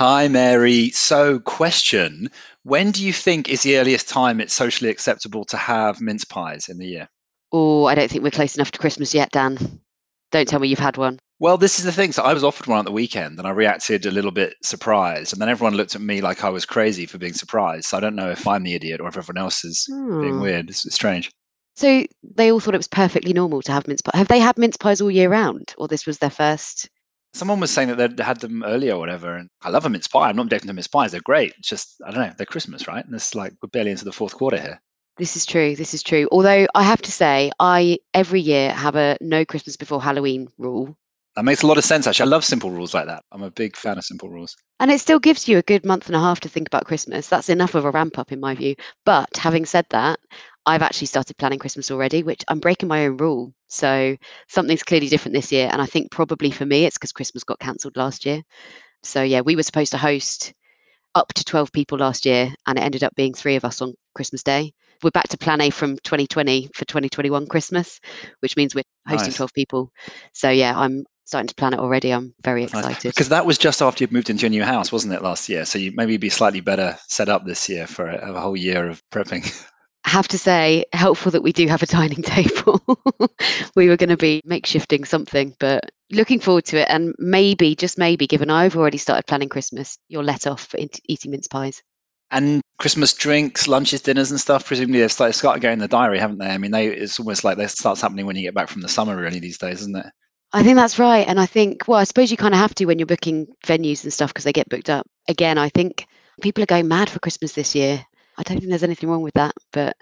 Hi, Mary. So, question When do you think is the earliest time it's socially acceptable to have mince pies in the year? Oh, I don't think we're close enough to Christmas yet, Dan. Don't tell me you've had one. Well, this is the thing. So I was offered one at the weekend and I reacted a little bit surprised. And then everyone looked at me like I was crazy for being surprised. So I don't know if I'm the idiot or if everyone else is being Hmm. weird. It's, it's strange. So they all thought it was perfectly normal to have mince pie. Have they had mince pies all year round, or this was their first? Someone was saying that they'd had them earlier or whatever. And I love a mince pie. I'm not objecting to mince pies. They're great. It's just, I don't know, they're Christmas, right? And it's like we're barely into the fourth quarter here. This is true. This is true. Although I have to say, I every year have a no Christmas before Halloween rule, That makes a lot of sense, actually. I love simple rules like that. I'm a big fan of simple rules. and it still gives you a good month and a half to think about Christmas. That's enough of a ramp up, in my view. But having said that, I've actually started planning Christmas already, which I'm breaking my own rule. So something's clearly different this year, and I think probably for me, it's because Christmas got cancelled last year. So yeah, we were supposed to host up to 12 people last year, and it ended up being three of us on Christmas Day. We're back to plan A from 2020 for 2021 Christmas, which means we're hosting Nice. 12 people. So yeah, I'm starting to plan it already. I'm very excited. Because that was just after you'd moved into your new house, wasn't it, last year? So you maybe be slightly better set up this year for a, a whole year of prepping. have to say, helpful that we do have a dining table. we were going to be makeshifting something, but looking forward to it. And maybe, just maybe, given I've already started planning Christmas, you're let off for eating mince pies. And Christmas drinks, lunches, dinners, and stuff. Presumably they've started, started going in the diary, haven't they? I mean, they, it's almost like that starts happening when you get back from the summer, really, these days, isn't it? I think that's right. And I think, well, I suppose you kind of have to when you're booking venues and stuff because they get booked up. Again, I think people are going mad for Christmas this year. I don't think there's anything wrong with that. But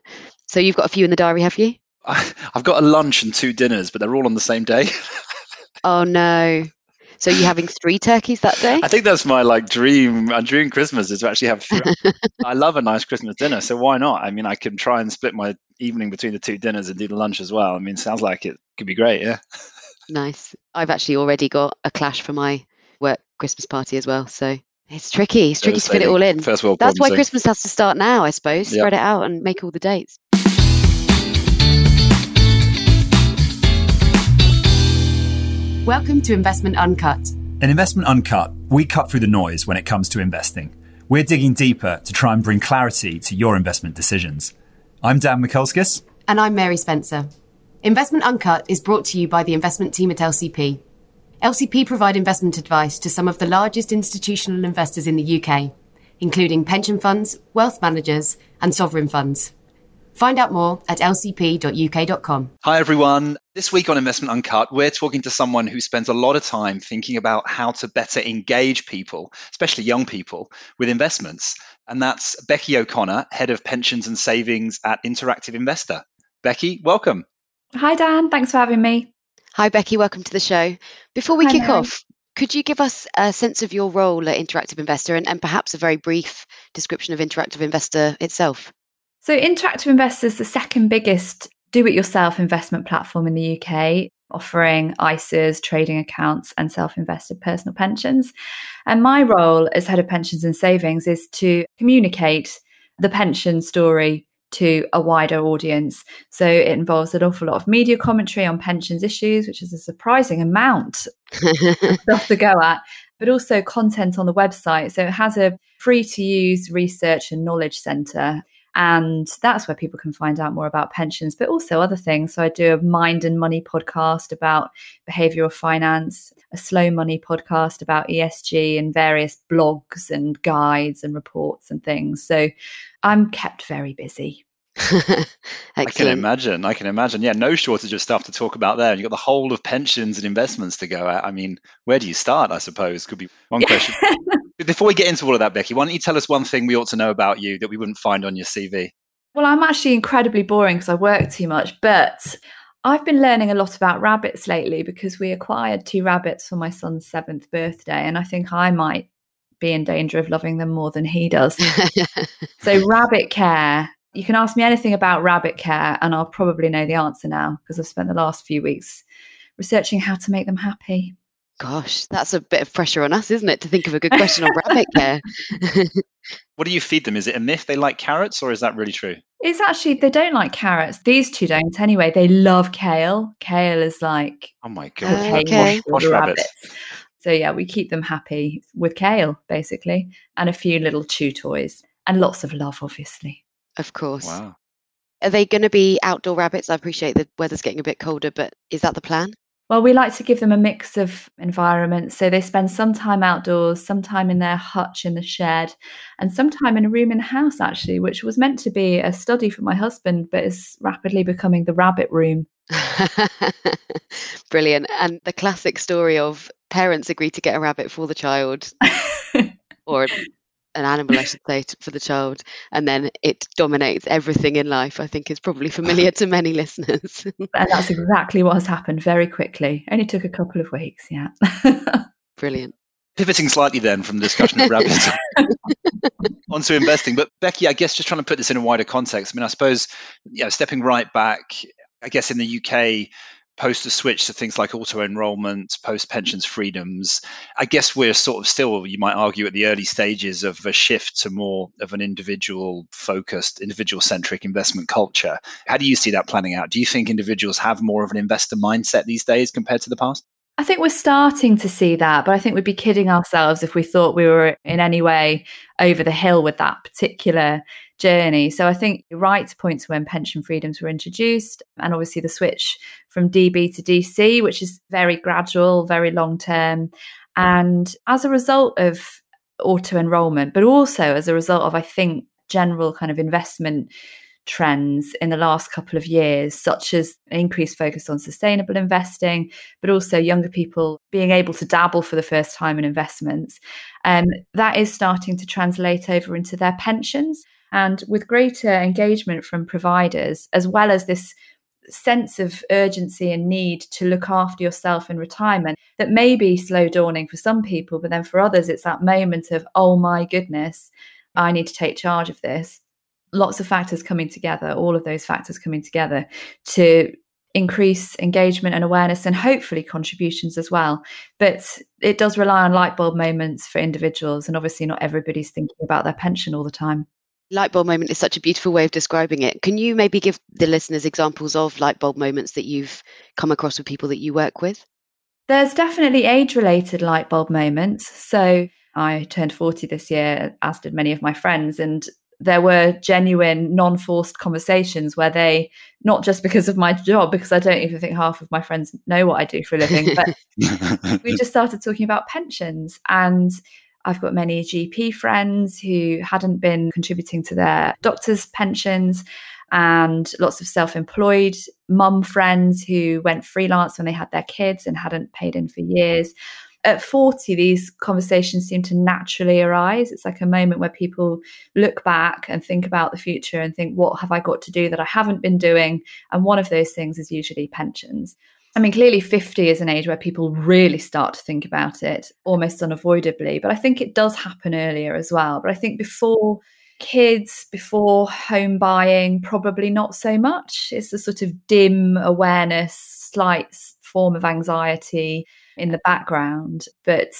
so you've got a few in the diary, have you? I, I've got a lunch and two dinners, but they're all on the same day. Oh, no. So you're having three turkeys that day? I think that's my like dream. My dream Christmas is to actually have. Three. I love a nice Christmas dinner, so why not? I mean, I can try and split my evening between the two dinners and do the lunch as well. I mean, sounds like it could be great. Yeah. Nice. I've actually already got a clash for my work Christmas party as well. So it's tricky. It's tricky to fit it all in. First world That's why eh? Christmas has to start now, I suppose. Yep. Spread it out and make all the dates. Welcome to Investment Uncut. In Investment Uncut, we cut through the noise when it comes to investing. We're digging deeper to try and bring clarity to your investment decisions. I'm Dan Mikulskis. And I'm Mary Spencer. Investment Uncut is brought to you by the investment team at LCP. LCP provide investment advice to some of the largest institutional investors in the UK, including pension funds, wealth managers, and sovereign funds. Find out more at lcp.uk.com. Hi, everyone. This week on Investment Uncut, we're talking to someone who spends a lot of time thinking about how to better engage people, especially young people, with investments. And that's Becky O'Connor, Head of Pensions and Savings at Interactive Investor. Becky, welcome. Hi, Dan. Thanks for having me. Hi, Becky. Welcome to the show. Before we Hi, kick Mary. off, could you give us a sense of your role at Interactive Investor and, and perhaps a very brief description of Interactive Investor itself? So, Interactive Investor is the second biggest do it yourself investment platform in the UK, offering ISAs, trading accounts, and self invested personal pensions. And my role as head of pensions and savings is to communicate the pension story to a wider audience. So, it involves an awful lot of media commentary on pensions issues, which is a surprising amount stuff to go at, but also content on the website. So it has a free to use research and knowledge center. And that's where people can find out more about pensions, but also other things. So I do a mind and money podcast about behavioral finance, a slow money podcast about ESG, and various blogs and guides and reports and things. So I'm kept very busy. I can imagine. I can imagine. Yeah, no shortage of stuff to talk about there. And you've got the whole of pensions and investments to go at. I mean, where do you start? I suppose could be one question. Before we get into all of that, Becky, why don't you tell us one thing we ought to know about you that we wouldn't find on your CV? Well, I'm actually incredibly boring because I work too much, but I've been learning a lot about rabbits lately because we acquired two rabbits for my son's seventh birthday, and I think I might be in danger of loving them more than he does. so, rabbit care. You can ask me anything about rabbit care, and I'll probably know the answer now because I've spent the last few weeks researching how to make them happy. Gosh, that's a bit of pressure on us, isn't it, to think of a good question on rabbit care? What do you feed them? Is it a myth they like carrots, or is that really true? It's actually, they don't like carrots. These two don't anyway. They love kale. Kale is like Oh my Uh, god! okay. Posh, posh the rabbits. rabbits. So, yeah, we keep them happy with kale, basically, and a few little chew toys and lots of love, obviously. Of course. Wow. Are they going to be outdoor rabbits? I appreciate the weather's getting a bit colder, but is that the plan? Well, we like to give them a mix of environments. So they spend some time outdoors, some time in their hutch in the shed, and some time in a room in the house, actually, which was meant to be a study for my husband, but is rapidly becoming the rabbit room. Brilliant. And the classic story of parents agree to get a rabbit for the child or an animal, I should say, for the child, and then it dominates everything in life, I think is probably familiar to many listeners. and that's exactly what has happened very quickly. Only took a couple of weeks, yeah. Brilliant. Pivoting slightly then from the discussion of rabbits onto investing. But Becky, I guess just trying to put this in a wider context. I mean, I suppose, you know, stepping right back, I guess in the UK, post the switch to things like auto enrollment, post pensions freedoms, I guess we're sort of still, you might argue, at the early stages of a shift to more of an individual focused, individual centric investment culture. How do you see that planning out? Do you think individuals have more of an investor mindset these days compared to the past? I think we're starting to see that, but I think we'd be kidding ourselves if we thought we were in any way over the hill with that particular journey. So I think you're right to point to when pension freedoms were introduced, and obviously the switch from DB to DC, which is very gradual, very long term. And as a result of auto enrollment, but also as a result of, I think, general kind of investment trends in the last couple of years, such as increased focus on sustainable investing, but also younger people being able to dabble for the first time in investments. Um, that is starting to translate over into their pensions. And with greater engagement from providers, as well as this sense of urgency and need to look after yourself in retirement that may be slow dawning for some people, but then for others, it's that moment of, oh my goodness, I need to take charge of this lots of factors coming together, all of those factors coming together to increase engagement and awareness and hopefully contributions as well. But it does rely on light bulb moments for individuals. And obviously, not everybody's thinking about their pension all the time. Light bulb moment is such a beautiful way of describing it. Can you maybe give the listeners examples of light bulb moments that you've come across with people that you work with? There's definitely age related light bulb moments. So I turned 40 this year, as did many of my friends. And there were genuine non-forced conversations where they not just because of my job because i don't even think half of my friends know what i do for a living but we just started talking about pensions. And i've got many gp friends who hadn't been contributing to their doctors pensions and lots of self-employed mum friends who went freelance when they had their kids and hadn't paid in for years at 40, these conversations seem to naturally arise. It's like a moment where people look back and think about the future and think, what have I got to do that I haven't been doing? And one of those things is usually pensions. I mean, clearly 50 is an age where people really start to think about it almost unavoidably, but I think it does happen earlier as well. But I think before kids, before home buying, probably not so much. It's a sort of dim awareness, slight form of anxiety in the background. But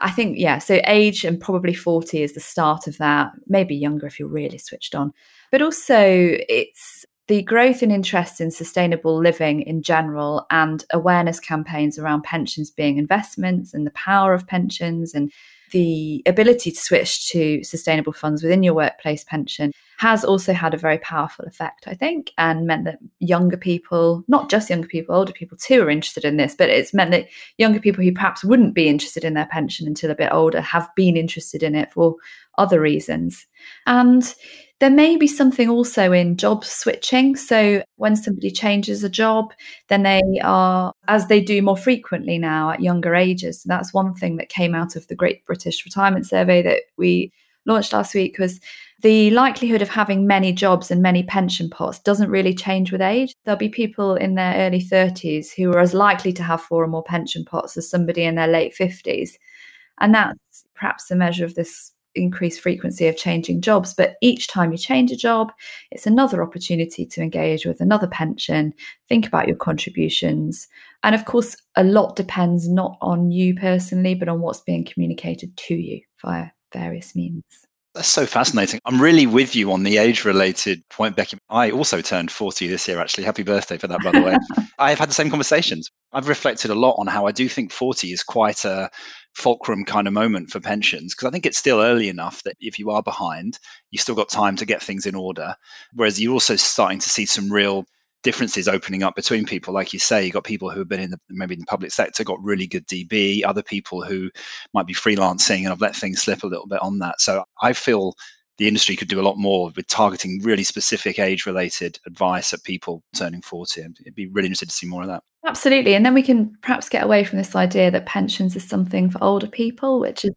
I think, yeah, so age and probably 40 is the start of that, maybe younger if you're really switched on. But also, it's the growth in interest in sustainable living in general and awareness campaigns around pensions being investments and the power of pensions and the ability to switch to sustainable funds within your workplace pension has also had a very powerful effect, I think, and meant that younger people, not just younger people, older people too, are interested in this. But it's meant that younger people who perhaps wouldn't be interested in their pension until a bit older have been interested in it for other reasons. And there may be something also in job switching. So when somebody changes a job, then they are, as they do more frequently now at younger ages. So that's one thing that came out of the Great British Retirement Survey that we launched last week was the likelihood of having many jobs and many pension pots doesn't really change with age. There'll be people in their early 30s who are as likely to have four or more pension pots as somebody in their late 50s. And that's perhaps a measure of this increased frequency of changing jobs. But each time you change a job, it's another opportunity to engage with another pension, think about your contributions. And of course, a lot depends not on you personally, but on what's being communicated to you via various means. That's so fascinating. I'm really with you on the age related point, Becky. I also turned 40 this year, actually. Happy birthday for that, by the way. I've had the same conversations. I've reflected a lot on how I do think 40 is quite a fulcrum kind of moment for pensions because I think it's still early enough that if you are behind, you've still got time to get things in order. Whereas you're also starting to see some real differences opening up between people. Like you say, you've got people who have been in the maybe in the public sector, got really good DB, other people who might be freelancing and have let things slip a little bit on that. So I feel the industry could do a lot more with targeting really specific age related advice at people turning 40. And It'd be really interested to see more of that. Absolutely. And then we can perhaps get away from this idea that pensions is something for older people, which is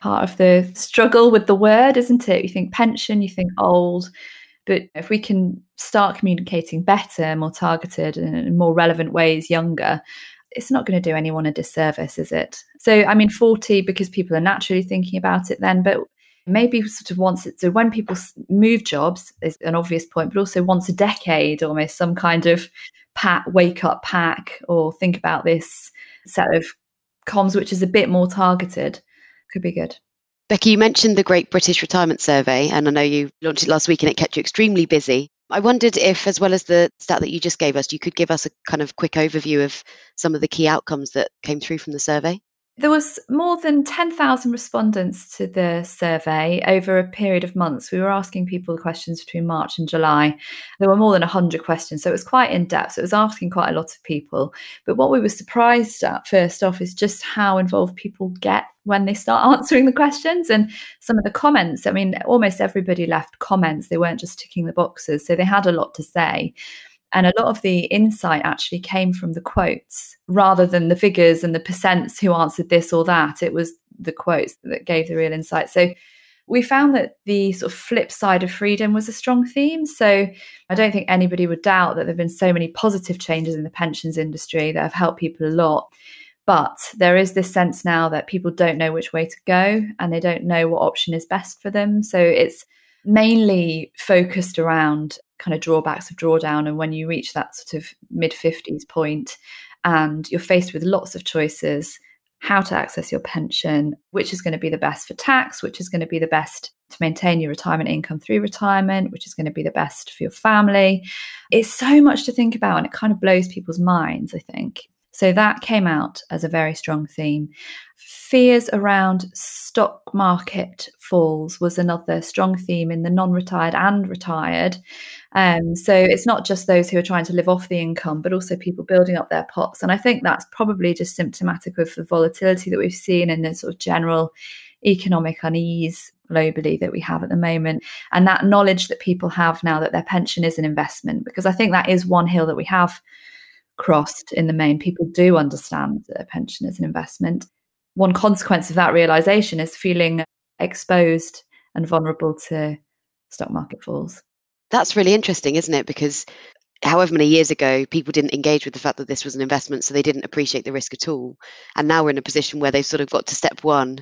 part of the struggle with the word, isn't it? You think pension, you think old. But if we can start communicating better, more targeted, and in more relevant ways younger, it's not going to do anyone a disservice, is it? So, I mean, 40 because people are naturally thinking about it then, but maybe sort of once so when people move jobs is an obvious point but also once a decade almost some kind of pat wake up pack or think about this set of comms which is a bit more targeted could be good becky you mentioned the great british retirement survey and i know you launched it last week and it kept you extremely busy I wondered if, as well as the stat that you just gave us, you could give us a kind of quick overview of some of the key outcomes that came through from the survey. There was more than 10,000 respondents to the survey over a period of months. We were asking people questions between March and July. There were more than 100 questions, so it was quite in depth. So it was asking quite a lot of people. But what we were surprised at first off is just how involved people get when they start answering the questions and some of the comments. I mean, almost everybody left comments, they weren't just ticking the boxes. So they had a lot to say. And a lot of the insight actually came from the quotes rather than the figures and the percents who answered this or that. It was the quotes that gave the real insight. So we found that the sort of flip side of freedom was a strong theme. So I don't think anybody would doubt that there have been so many positive changes in the pensions industry that have helped people a lot. But there is this sense now that people don't know which way to go and they don't know what option is best for them. So it's mainly focused around kind of drawbacks of drawdown. And when you reach that sort of mid 50s point and you're faced with lots of choices, how to access your pension, which is going to be the best for tax, which is going to be the best to maintain your retirement income through retirement, which is going to be the best for your family. It's so much to think about and it kind of blows people's minds, I think. So that came out as a very strong theme. Fears around stock market falls was another strong theme in the non retired and retired. Um, so it's not just those who are trying to live off the income, but also people building up their pots. And I think that's probably just symptomatic of the volatility that we've seen and the sort of general economic unease globally that we have at the moment and that knowledge that people have now that their pension is an investment because i think that is one hill that we have crossed in the main. People do understand that a pension is an investment. One consequence of that realization is feeling exposed and vulnerable to stock market falls. That's really interesting, isn't it? Because however many years ago, people didn't engage with the fact that this was an investment, so they didn't appreciate the risk at all. And now we're in a position where they've sort of got to step one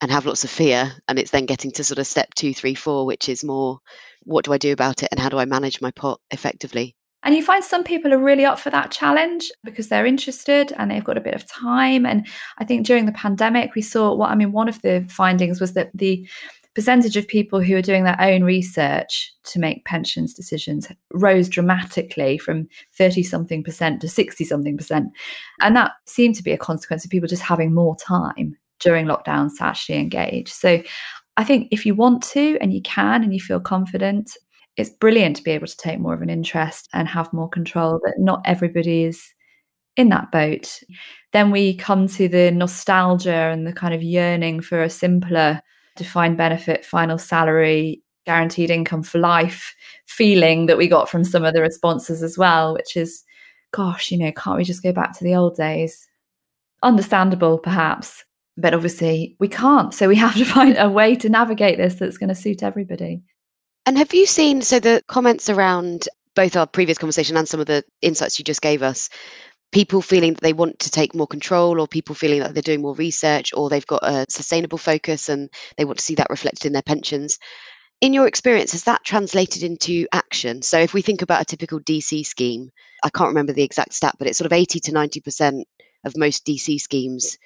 and have lots of fear. And it's then getting to sort of step two, three, four, which is more what do I do about it and how do I manage my pot effectively? And you find some people are really up for that challenge because they're interested and they've got a bit of time. And I think during the pandemic, we saw what I mean, one of the findings was that the percentage of people who are doing their own research to make pensions decisions rose dramatically from 30 something percent to 60 something percent. And that seemed to be a consequence of people just having more time during lockdowns to actually engage. So I think if you want to and you can and you feel confident, it's brilliant to be able to take more of an interest and have more control, but not everybody is in that boat. Then we come to the nostalgia and the kind of yearning for a simpler defined benefit, final salary, guaranteed income for life feeling that we got from some of the responses as well, which is, gosh, you know, can't we just go back to the old days? Understandable, perhaps, but obviously we can't. So we have to find a way to navigate this that's going to suit everybody. And have you seen so the comments around both our previous conversation and some of the insights you just gave us? People feeling that they want to take more control, or people feeling that they're doing more research, or they've got a sustainable focus and they want to see that reflected in their pensions. In your experience, has that translated into action? So, if we think about a typical DC scheme, I can't remember the exact stat, but it's sort of 80 to 90% of most DC schemes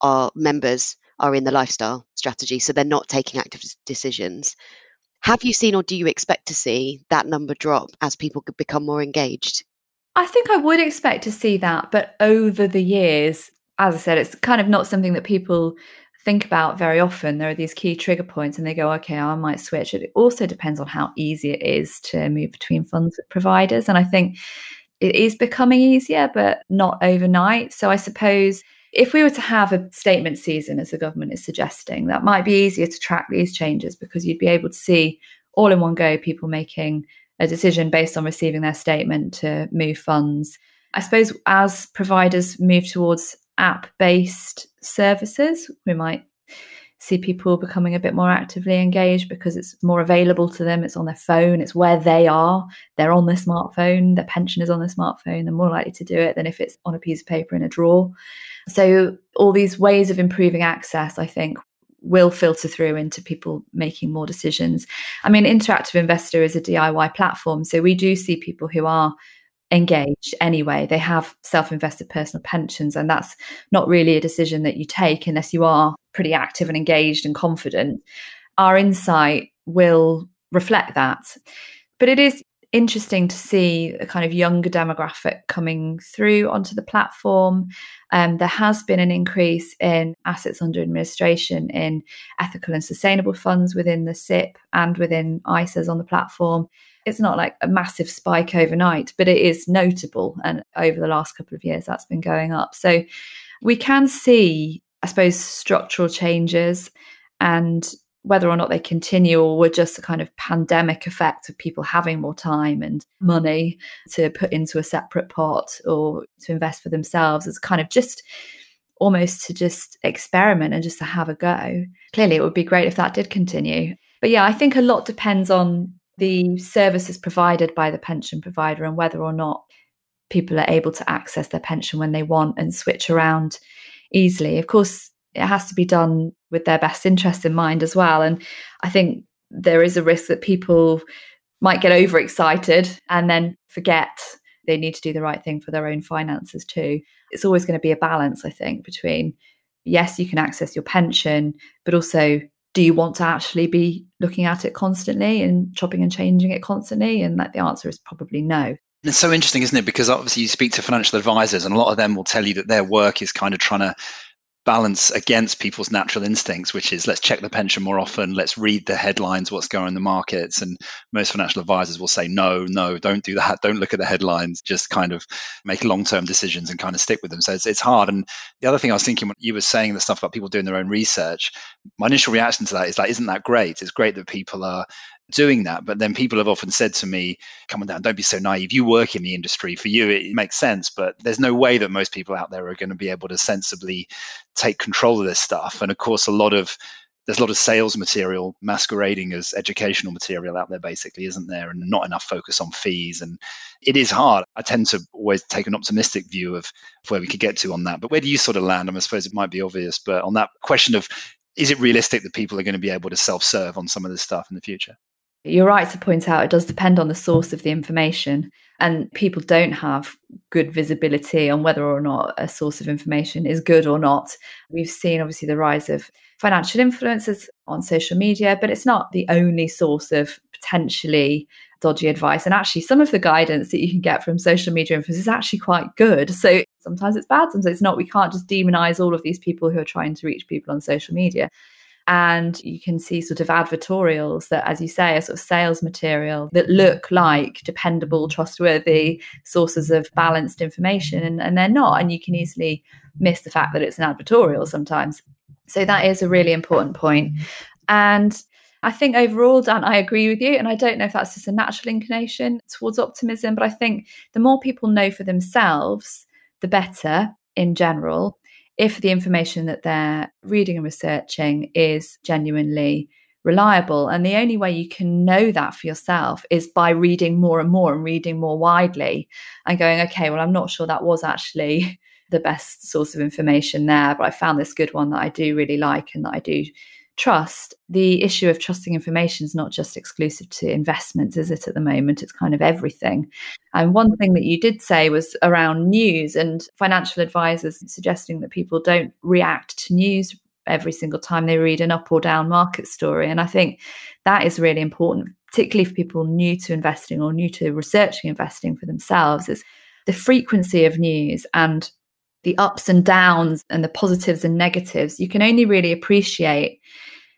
are members are in the lifestyle strategy. So, they're not taking active decisions. Have you seen or do you expect to see that number drop as people become more engaged? I think I would expect to see that, but over the years, as I said, it's kind of not something that people think about very often. There are these key trigger points and they go, okay, I might switch. It also depends on how easy it is to move between funds providers. And I think it is becoming easier, but not overnight. So I suppose if we were to have a statement season, as the government is suggesting, that might be easier to track these changes because you'd be able to see all in one go people making a decision based on receiving their statement to move funds. I suppose as providers move towards app based services, we might see people becoming a bit more actively engaged because it's more available to them. It's on their phone, it's where they are. They're on their smartphone, their pension is on their smartphone. They're more likely to do it than if it's on a piece of paper in a drawer. So, all these ways of improving access, I think, will filter through into people making more decisions. I mean, Interactive Investor is a DIY platform. So, we do see people who are engaged anyway. They have self invested personal pensions, and that's not really a decision that you take unless you are pretty active and engaged and confident. Our insight will reflect that. But it is interesting to see a kind of younger demographic coming through onto the platform. Um, there has been an increase in assets under administration in ethical and sustainable funds within the SIPP and within ISAs on the platform. It's not like a massive spike overnight, but it is notable. And over the last couple of years, that's been going up. So we can see, I suppose, structural changes and whether or not they continue or were just a kind of pandemic effect of people having more time and money to put into a separate pot or to invest for themselves is kind of just almost to just experiment and just to have a go. Clearly, it would be great if that did continue. But yeah, I think a lot depends on the services provided by the pension provider and whether or not people are able to access their pension when they want and switch around easily. Of course, it has to be done with their best interest in mind as well. And I think there is a risk that people might get overexcited and then forget they need to do the right thing for their own finances too. It's always going to be a balance, I think, between yes, you can access your pension, but also do you want to actually be looking at it constantly and chopping and changing it constantly? And that the answer is probably no. It's so interesting, isn't it? Because obviously you speak to financial advisors, and a lot of them will tell you that their work is kind of trying to balance against people's natural instincts, which is let's check the pension more often, let's read the headlines, what's going on in the markets. And most financial advisors will say, no, no, don't do that. Don't look at the headlines. Just kind of make long term decisions and kind of stick with them. So it's, it's hard. And the other thing I was thinking when you were saying the stuff about people doing their own research, my initial reaction to that is like, isn't that great? It's great that people are doing that. But then people have often said to me, come on down, don't be so naive. You work in the industry. For you, it makes sense. But there's no way that most people out there are going to be able to sensibly take control of this stuff. And of course, a lot of there's a lot of sales material masquerading as educational material out there, basically, isn't there? And not enough focus on fees. And it is hard. I tend to always take an optimistic view of where we could get to on that. But where do you sort of land? I'm, I suppose it might be obvious, but on that question of is it realistic that people are going to be able to self serve on some of this stuff in the future? You're right to point out it does depend on the source of the information. And people don't have good visibility on whether or not a source of information is good or not. We've seen obviously the rise of financial influencers on social media, but it's not the only source of potentially dodgy advice. And actually, some of the guidance that you can get from social media influencers is actually quite good. So sometimes it's bad, sometimes it's not. We can't just demonize all of these people who are trying to reach people on social media and you can see sort of advertorials that as you say are sort of sales material that look like dependable trustworthy sources of balanced information and, and they're not. And you can easily miss the fact that it's an advertorial sometimes. So that is a really important point. And I think overall, Dan, I agree with you. And I don't know if that's just a natural inclination towards optimism, but I think the more people know for themselves, the better in general if the information that they're reading and researching is genuinely reliable. And the only way you can know that for yourself is by reading more and more and reading more widely and going, okay, well, I'm not sure that was actually the best source of information there, but I found this good one that I do really like and that I do trust, the issue of trusting information is not just exclusive to investments, is it, at the moment? It's kind of everything. And one thing that you did say was around news and financial advisors suggesting that people don't react to news every single time they read an up or down market story. And I think that is really important, particularly for people new to investing or new to researching investing for themselves, is the frequency of news and the ups and downs and the positives and negatives, you can only really appreciate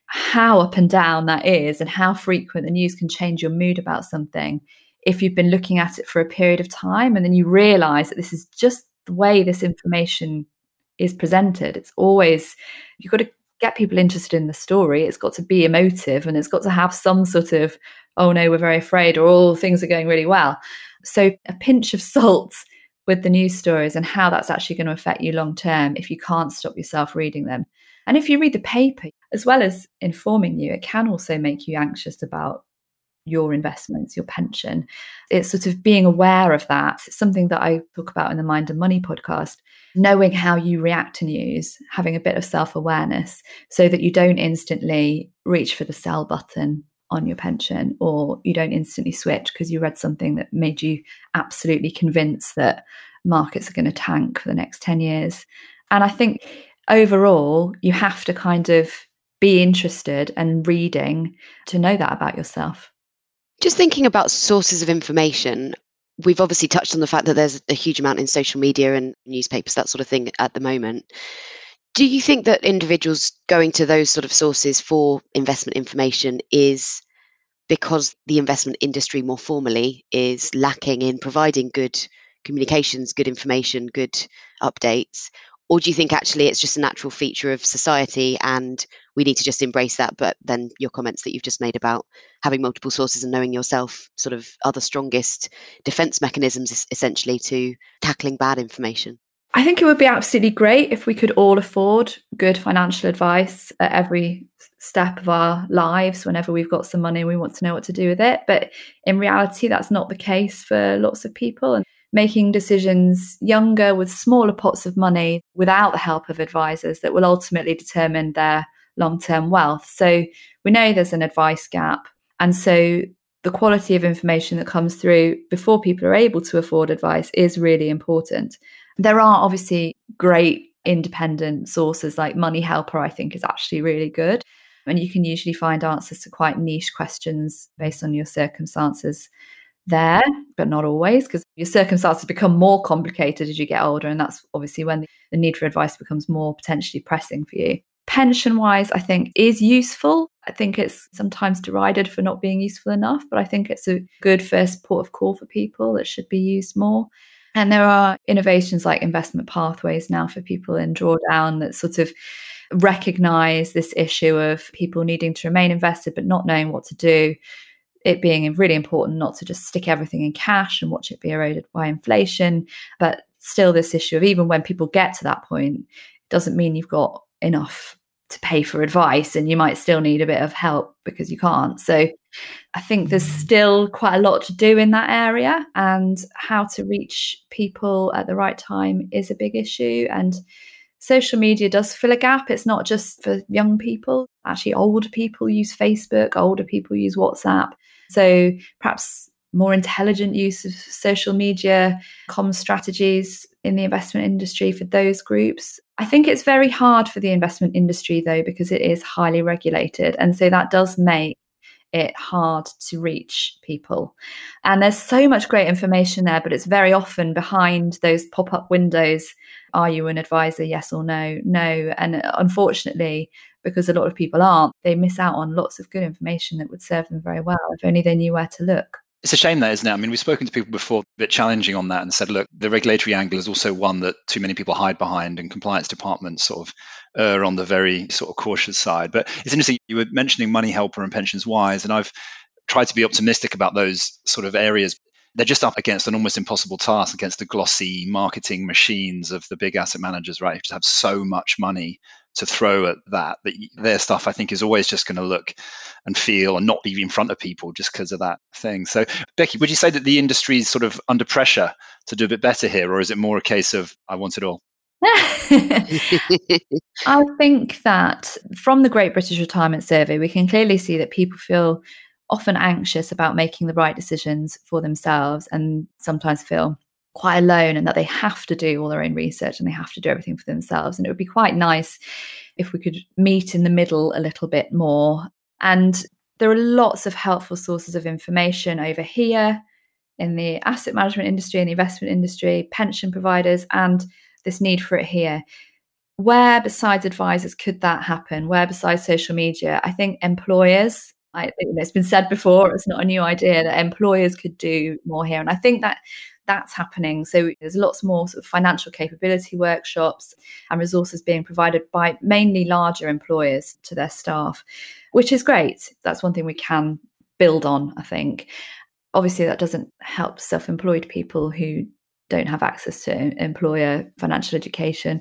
how up and down that is and how frequent the news can change your mood about something if you've been looking at it for a period of time and then you realize that this is just the way this information is presented. It's always, you've got to get people interested in the story. It's got to be emotive and it's got to have some sort of, oh no, we're very afraid or all things are going really well. So a pinch of salt with the news stories and how that's actually going to affect you long term if you can't stop yourself reading them. And if you read the paper, as well as informing you, it can also make you anxious about your investments, your pension. It's sort of being aware of that. It's something that I talk about in the Mind and Money podcast. Knowing how you react to news, having a bit of self awareness so that you don't instantly reach for the sell button on your pension or you don't instantly switch because you read something that made you absolutely convinced that markets are going to tank for the next 10 years. And I think overall, you have to kind of be interested and reading to know that about yourself. Just thinking about sources of information, we've obviously touched on the fact that there's a huge amount in social media and newspapers, that sort of thing at the moment. Do you think that individuals going to those sort of sources for investment information is because the investment industry more formally is lacking in providing good communications, good information, good updates? Or do you think actually it's just a natural feature of society and we need to just embrace that? But then your comments that you've just made about having multiple sources and knowing yourself sort of are the strongest defense mechanisms essentially to tackling bad information. I think it would be absolutely great if we could all afford good financial advice at every step of our lives whenever we've got some money and we want to know what to do with it. But in reality, that's not the case for lots of people. And making decisions younger with smaller pots of money without the help of advisors that will ultimately determine their long term wealth. So we know there's an advice gap. And so the quality of information that comes through before people are able to afford advice is really important. There are obviously great independent sources like Money Helper, I think is actually really good. And you can usually find answers to quite niche questions based on your circumstances there, but not always, because your circumstances become more complicated as you get older. And that's obviously when the need for advice becomes more potentially pressing for you. Pension wise, I think is useful. I think it's sometimes derided for not being useful enough, but I think it's a good first port of call for people that should be used more. And there are innovations like investment pathways now for people in drawdown that sort of recognize this issue of people needing to remain invested but not knowing what to do it being really important not to just stick everything in cash and watch it be eroded by inflation, but still this issue of even when people get to that point, doesn't mean you've got enough to pay for advice and you might still need a bit of help because you can't. So I think there's mm. still quite a lot to do in that area and how to reach people at the right time is a big issue and social media does fill a gap. It's not just for young people. Actually, older people use Facebook, older people use WhatsApp. So perhaps more intelligent use of social media, common strategies in the investment industry for those groups. I think it's very hard for the investment industry though, because it is highly regulated. And so that does make it hard to reach people. And there's so much great information there, but it's very often behind those pop up windows. Are you an advisor? Yes or no? No. And uh, unfortunately, because a lot of people aren't, they miss out on lots of good information that would serve them very well if only they knew where to look. It's a shame that, isn't it? I mean, we've spoken to people before, a bit challenging on that, and said, look, the regulatory angle is also one that too many people hide behind, and compliance departments sort of err on the very sort of cautious side. But it's interesting, you were mentioning Money Helper and Pensions Wise, and I've tried to be optimistic about those sort of areas they're just up against an almost impossible task against the glossy marketing machines of the big asset managers, right? You just have so much money to throw at that that their stuff I think is always just going to look and feel and not be in front of people just because of that thing. So Becky, would you say that the industry is sort of under pressure to do a bit better here, or is it more a case of I want it all? I think that from the Great British Retirement Survey, we can clearly see that people feel often anxious about making the right decisions for themselves and sometimes feel quite alone and that they have to do all their own research and they have to do everything for themselves. And it would be quite nice if we could meet in the middle a little bit more. And there are lots of helpful sources of information over here in the asset management industry and the investment industry, pension providers, and this need for it here. Where besides advisors could that happen? Where besides social media? I think employers I, it's been said before, it's not a new idea that employers could do more here. And I think that that's happening. So there's lots more sort of financial capability workshops and resources being provided by mainly larger employers to their staff, which is great. That's one thing we can build on, I think. Obviously, that doesn't help self employed people who don't have access to employer financial education.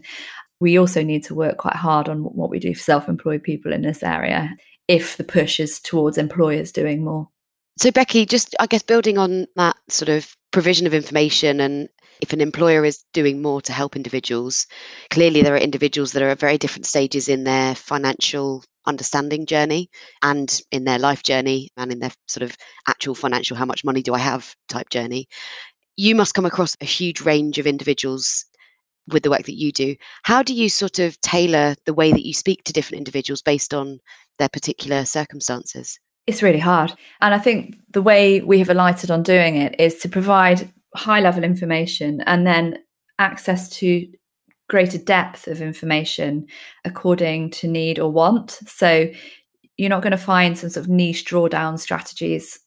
We also need to work quite hard on what we do for self employed people in this area if the push is towards employers doing more. So, Becky, just I guess building on that sort of provision of information and if an employer is doing more to help individuals, clearly there are individuals that are at very different stages in their financial understanding journey and in their life journey and in their sort of actual financial, how much money do I have type journey. You must come across a huge range of individuals with the work that you do. How do you sort of tailor the way that you speak to different individuals based on their particular circumstances? It's really hard. And I think the way we have alighted on doing it is to provide high level information and then access to greater depth of information according to need or want. So you're not going to find some sort of niche drawdown strategies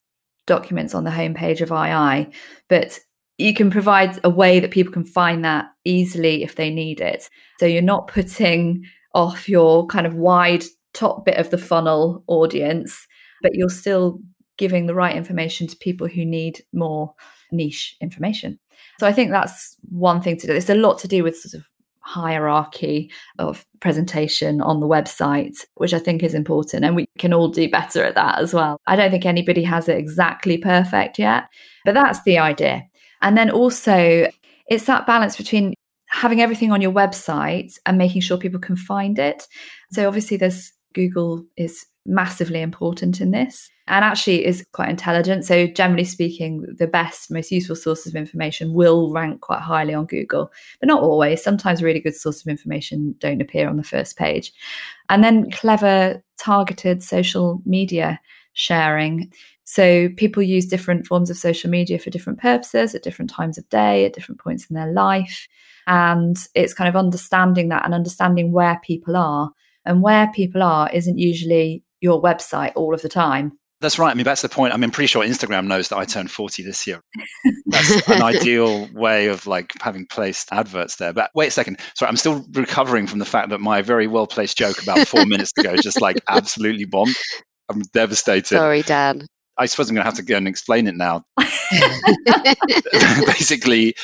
documents on the homepage of II, but you can provide a way that people can find that easily if they need it. So you're not putting off your kind of wide top bit of the funnel audience, but you're still giving the right information to people who need more niche information. So I think that's one thing to do. It's a lot to do with sort of hierarchy of presentation on the website, which I think is important. And we can all do better at that as well. I don't think anybody has it exactly perfect yet, but that's the idea. And then also, it's that balance between having everything on your website and making sure people can find it. So obviously, there's Google is massively important in this and actually is quite intelligent. So, generally speaking, the best, most useful sources of information will rank quite highly on Google, but not always. Sometimes really good sources of information don't appear on the first page. And then clever, targeted social media sharing. So, people use different forms of social media for different purposes at different times of day, at different points in their life. And it's kind of understanding that and understanding where people are and where people are isn't usually your website all of the time. That's right. I mean, that's the point. I mean, I'm pretty sure Instagram knows that I turned 40 this year. That's an ideal way of like having placed adverts there. But wait a second. Sorry, I'm still recovering from the fact that my very well placed joke about four minutes ago just like absolutely bombed. I'm devastated. Sorry, Dan. I suppose I'm going to have to go and explain it now. Basically,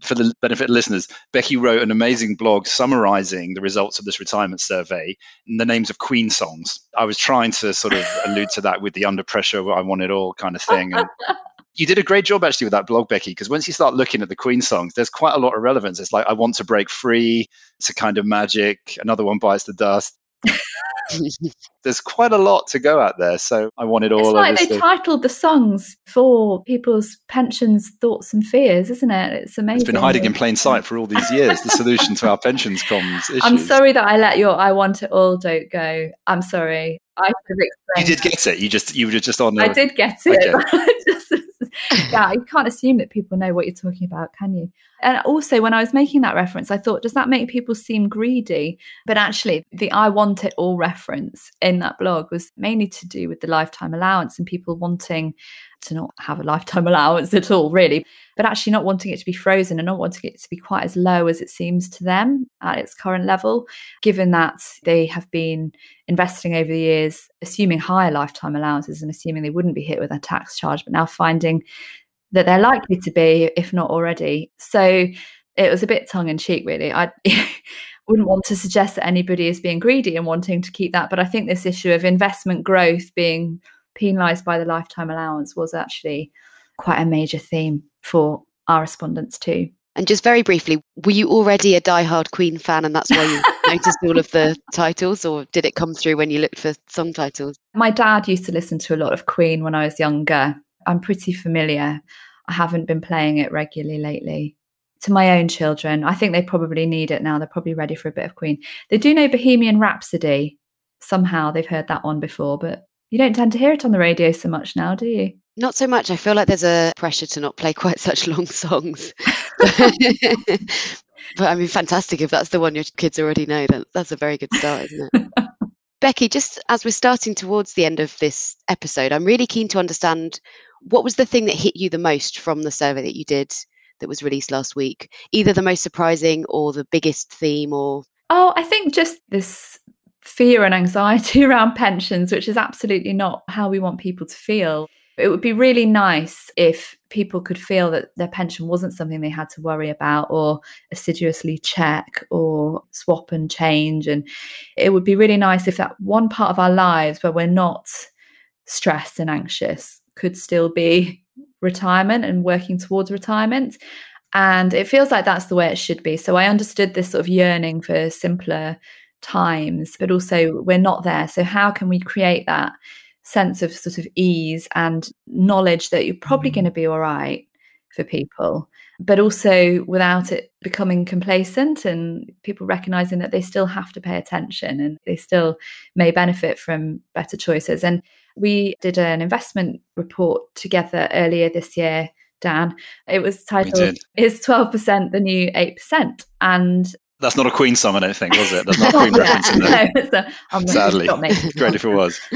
for the benefit of listeners, Becky wrote an amazing blog summarizing the results of this retirement survey in the names of Queen songs. I was trying to sort of allude to that with the under pressure, I want it all kind of thing. And you did a great job actually with that blog, Becky, because once you start looking at the Queen songs, there's quite a lot of relevance. It's like, I want to break free. It's a kind of magic. Another one bites the dust. There's quite a lot to go at there, so I wanted all. It's like obviously. they titled the songs for people's pensions, thoughts, and fears, isn't it? It's amazing. It's been hiding in plain sight for all these years. the solution to our pensions comms issues. I'm sorry that I let your "I want it all" don't go. I'm sorry. I You did get it. You just you were just on. The, I did get it. Okay. just, yeah, you can't assume that people know what you're talking about, can you? And also, when I was making that reference, I thought, does that make people seem greedy? But actually, the I want it all reference in that blog was mainly to do with the lifetime allowance and people wanting to not have a lifetime allowance at all, really, but actually not wanting it to be frozen and not wanting it to be quite as low as it seems to them at its current level, given that they have been investing over the years, assuming higher lifetime allowances and assuming they wouldn't be hit with a tax charge, but now finding that they're likely to be, if not already. So it was a bit tongue in cheek, really. I wouldn't want to suggest that anybody is being greedy and wanting to keep that. But I think this issue of investment growth being penalised by the lifetime allowance was actually quite a major theme for our respondents too. And just very briefly, were you already a die-hard Queen fan and that's why you noticed all of the titles, or did it come through when you looked for song titles? My dad used to listen to a lot of Queen when I was younger. I'm pretty familiar. I haven't been playing it regularly lately. To my own children, I think they probably need it now. They're probably ready for a bit of Queen. They do know Bohemian Rhapsody. Somehow they've heard that one before, but you don't tend to hear it on the radio so much now, do you? Not so much. I feel like there's a pressure to not play quite such long songs. But I mean, fantastic if that's the one your kids already know. That that's a very good start, isn't it? Becky, just as we're starting towards the end of this episode, I'm really keen to understand what was the thing that hit you the most from the survey that you did that was released last week? Either the most surprising or the biggest theme or Oh, I think just this fear and anxiety around pensions, which is absolutely not how we want people to feel. It would be really nice if people could feel that their pension wasn't something they had to worry about or assiduously check or swap and change. And it would be really nice if that one part of our lives where we're not stressed and anxious could still be retirement and working towards retirement. And it feels like that's the way it should be. So I understood this sort of yearning for simpler times, but also we're not there. So, how can we create that sense of sort of ease and knowledge that you're probably mm-hmm. going to be all right for people, but also without it becoming complacent and people recognizing that they still have to pay attention and they still may benefit from better choices. And we did an investment report together earlier this year Dan. It was titled "Is Twelve Percent the New Eight Percent?" And that's not a Queen song, I don't think, was it? That's not a Queen reference in there. No, a, oh, Sadly, great if it was.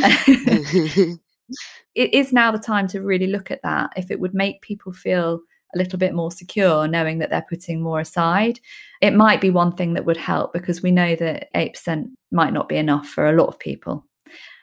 it is now the time to really look at that. If it would make people feel a little bit more secure, knowing that they're putting more aside, it might be one thing that would help because we know that eight percent might not be enough for a lot of people.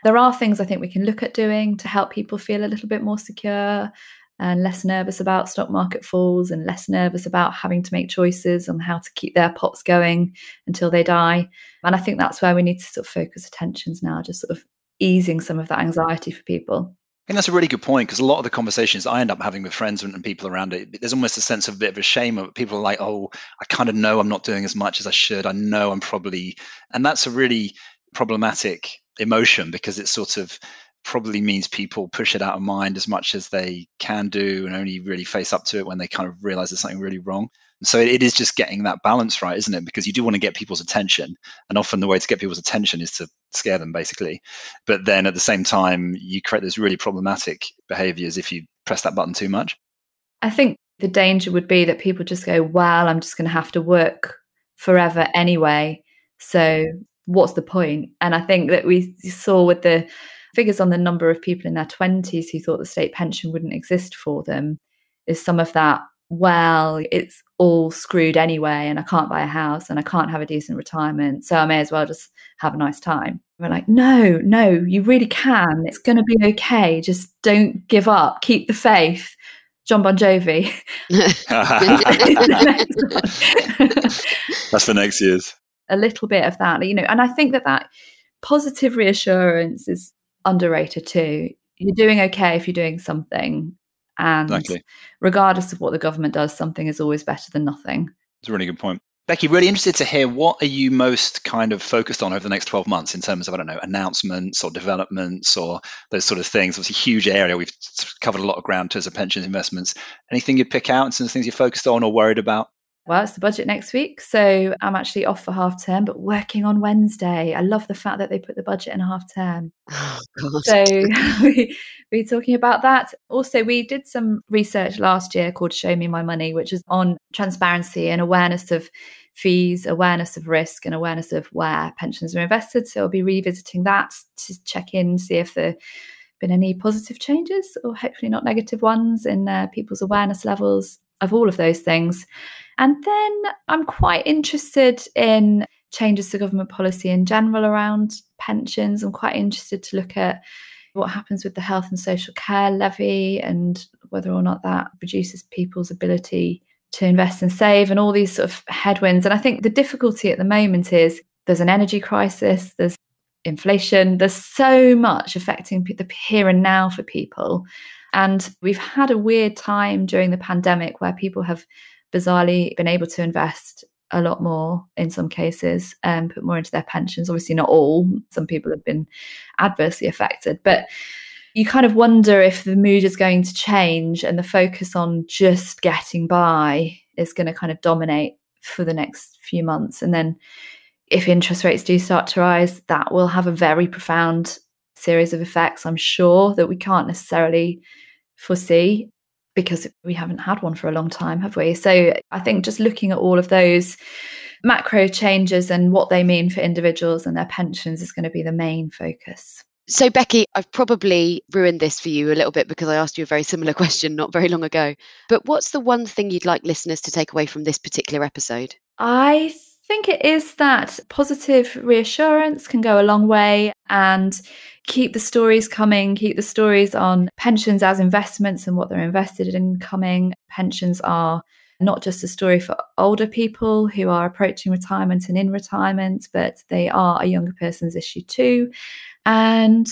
There are things I think we can look at doing to help people feel a little bit more secure and less nervous about stock market falls and less nervous about having to make choices on how to keep their pots going until they die. And I think that's where we need to sort of focus attentions now, just sort of easing some of that anxiety for people. I think that's a really good point because a lot of the conversations I end up having with friends and, people around it, there's almost a sense of a bit of a shame of people are like, oh, I kind of know I'm not doing as much as I should. I know I'm probably, and that's a really problematic emotion because it's sort of probably means people push it out of mind as much as they can do and only really face up to it when they kind of realize there's something really wrong. So it is just getting that balance right, isn't it? Because you do want to get people's attention. And often the way to get people's attention is to scare them, basically. But then at the same time, you create those really problematic behaviors if you press that button too much. I think the danger would be that people just go, well, I'm just going to have to work forever anyway. So what's the point? And I think that we saw with the figures on the number of people in their 20s who thought the state pension wouldn't exist for them is some of that well it's all screwed anyway and i can't buy a house and i can't have a decent retirement so i may as well just have a nice time. We're like no no you really can. It's going to be okay. Just don't give up. Keep the faith. John Bon Jovi. That's for next year's. A little bit of that, you know, and I think that that positive reassurance is underrated too. You're doing okay if you're doing something. And exactly. regardless of what the government does, something is always better than nothing. It's a really good point. Becky, really interested to hear what are you most kind of focused on over the next 12 months in terms of, I don't know, announcements or developments or those sort of things. It's a huge area. We've covered a lot of ground in terms of pensions investments. Anything you'd pick out and some things you're focused on or worried about? Well, it's the budget next week. So I'm actually off for half term, but working on Wednesday. I love the fact that they put the budget in half term. Oh, so we, we're talking about that. Also, we did some research last year called Show Me My Money, which is on transparency and awareness of fees, awareness of risk, and awareness of where pensions are invested. So I'll be revisiting that to check in, see if there have been any positive changes or hopefully not negative ones in uh, people's awareness levels of all of those things. And then I'm quite interested in changes to government policy in general around pensions. I'm quite interested to look at what happens with the health and social care levy and whether or not that reduces people's ability to invest and save and all these sort of headwinds. And I think the difficulty at the moment is there's an energy crisis, there's inflation, there's so much affecting the here and now for people. And we've had a weird time during the pandemic where people have bizarrely been able to invest a lot more in some cases and put more into their pensions. Obviously, not all. Some people have been adversely affected, but you kind of wonder if the mood is going to change and the focus on just getting by is going to kind of dominate for the next few months. And then if interest rates do start to rise, that will have a very profound series of effects, I'm sure, that we can't necessarily foresee because we haven't had one for a long time, have we? So I think just looking at all of those macro changes and what they mean for individuals and their pensions is going to be the main focus. So, Becky, I've probably ruined this for you a little bit because I asked you a very similar question not very long ago. But what's the one thing you'd like listeners to take away from this particular episode? I think it is that positive reassurance can go a long way and keep the stories coming, keep the stories on pensions as investments and what they're invested in coming. Pensions are not just a story for older people who are approaching retirement and in retirement, but they are a younger person's issue too. And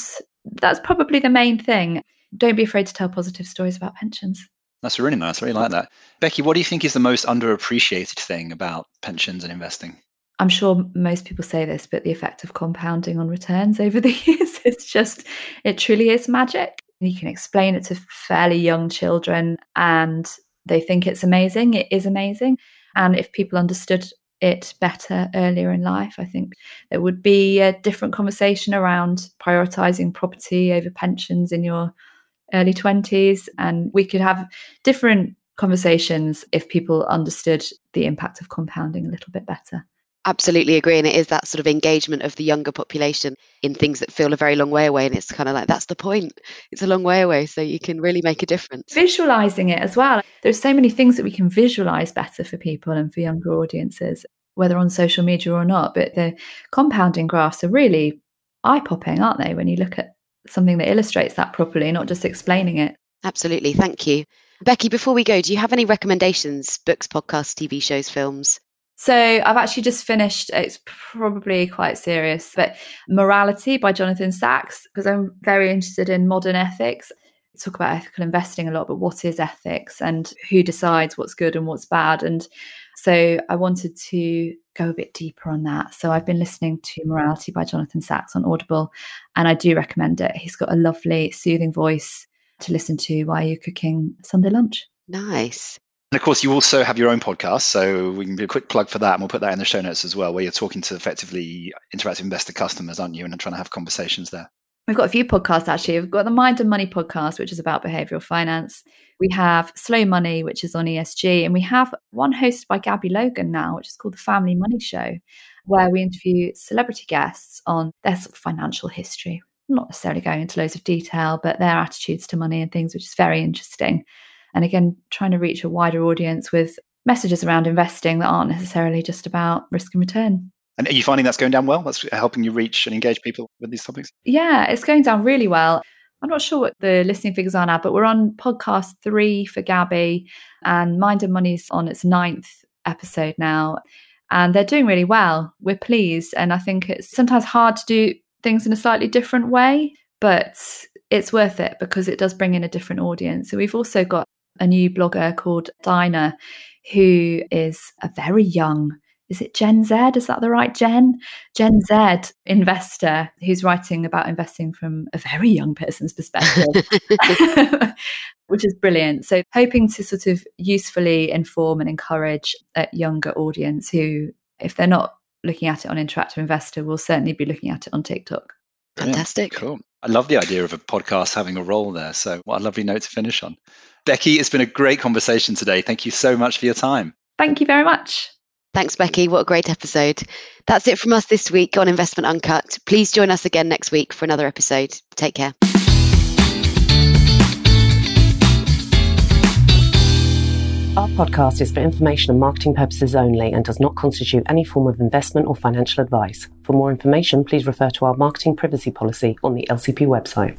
that's probably the main thing. Don't be afraid to tell positive stories about pensions. That's really nice. I really like that. Becky, what do you think is the most underappreciated thing about pensions and investing? I'm sure most people say this, but the effect of compounding on returns over the years, it's just, it truly is magic. You can explain it to fairly young children and they think it's amazing. It is amazing. And if people understood it better earlier in life, I think there would be a different conversation around prioritizing property over pensions in your early 20s. And we could have different conversations if people understood the impact of compounding a little bit better. Absolutely agree and it is that sort of engagement of the younger population in things that feel a very long way away and it's kind of like that's the point. It's a long way away so you can really make a difference. Visualizing it as well. There's so many things that we can visualize better for people and for younger audiences whether on social media or not but the compounding graphs are really eye-popping aren't they when you look at something that illustrates that properly not just explaining it. Absolutely. Thank you. Becky before we go do you have any recommendations books podcasts tv shows films? So I've actually just finished, it's probably quite serious, but Morality by Jonathan Sacks, because I'm very interested in modern ethics. We talk about ethical investing a lot, but what is ethics? And who decides what's good and what's bad? And so I wanted to go a bit deeper on that. So I've been listening to Morality by Jonathan Sacks on Audible, and I do recommend it. He's got a lovely, soothing voice to listen to while you're cooking Sunday lunch. Nice. And of course, you also have your own podcast. So we can do a quick plug for that. And we'll put that in the show notes as well, where you're talking to effectively interactive investor customers, aren't you? And trying to have conversations there. We've got a few podcasts actually. We've got the Mind and Money podcast, which is about behavioral finance. We have Slow Money, which is on ESG. And we have one hosted by Gabby Logan now, which is called The Family Money Show, where we interview celebrity guests on their sort of financial history. Not necessarily going into loads of detail, but their attitudes to money and things, which is very interesting. And again, trying to reach a wider audience with messages around investing that aren't necessarily just about risk and return. And are you finding that's going down well? That's helping you reach and engage people with these topics? Yeah, it's going down really well. I'm not sure what the listening figures are now, but we're on podcast three for Gabby, and Mind and Money's on its ninth episode now. And they're doing really well. We're pleased. And I think it's sometimes hard to do things in a slightly different way, but it's worth it because it does bring in a different audience. So we've also got a new blogger called Dinah, who is a very young is it Gen Z? Is that the right Gen? Gen Z investor who's writing about investing from a very young person's perspective, which is brilliant. So, hoping to sort of usefully inform and encourage a younger audience who, if they're not looking at it on Interactive Investor, will certainly be looking at it on TikTok. Fantastic. Yeah, cool. I love the idea of a podcast having a role there. So, what a lovely note to finish on. Becky, it's been a great conversation today. Thank you so much for your time. Thank you very much. Thanks, Becky. What a great episode. That's it from us this week on Investment Uncut. Please join us again next week for another episode. Take care. Our podcast is for information and marketing purposes only and does not constitute any form of investment or financial advice. For more information, please refer to our marketing privacy policy on the LCP website.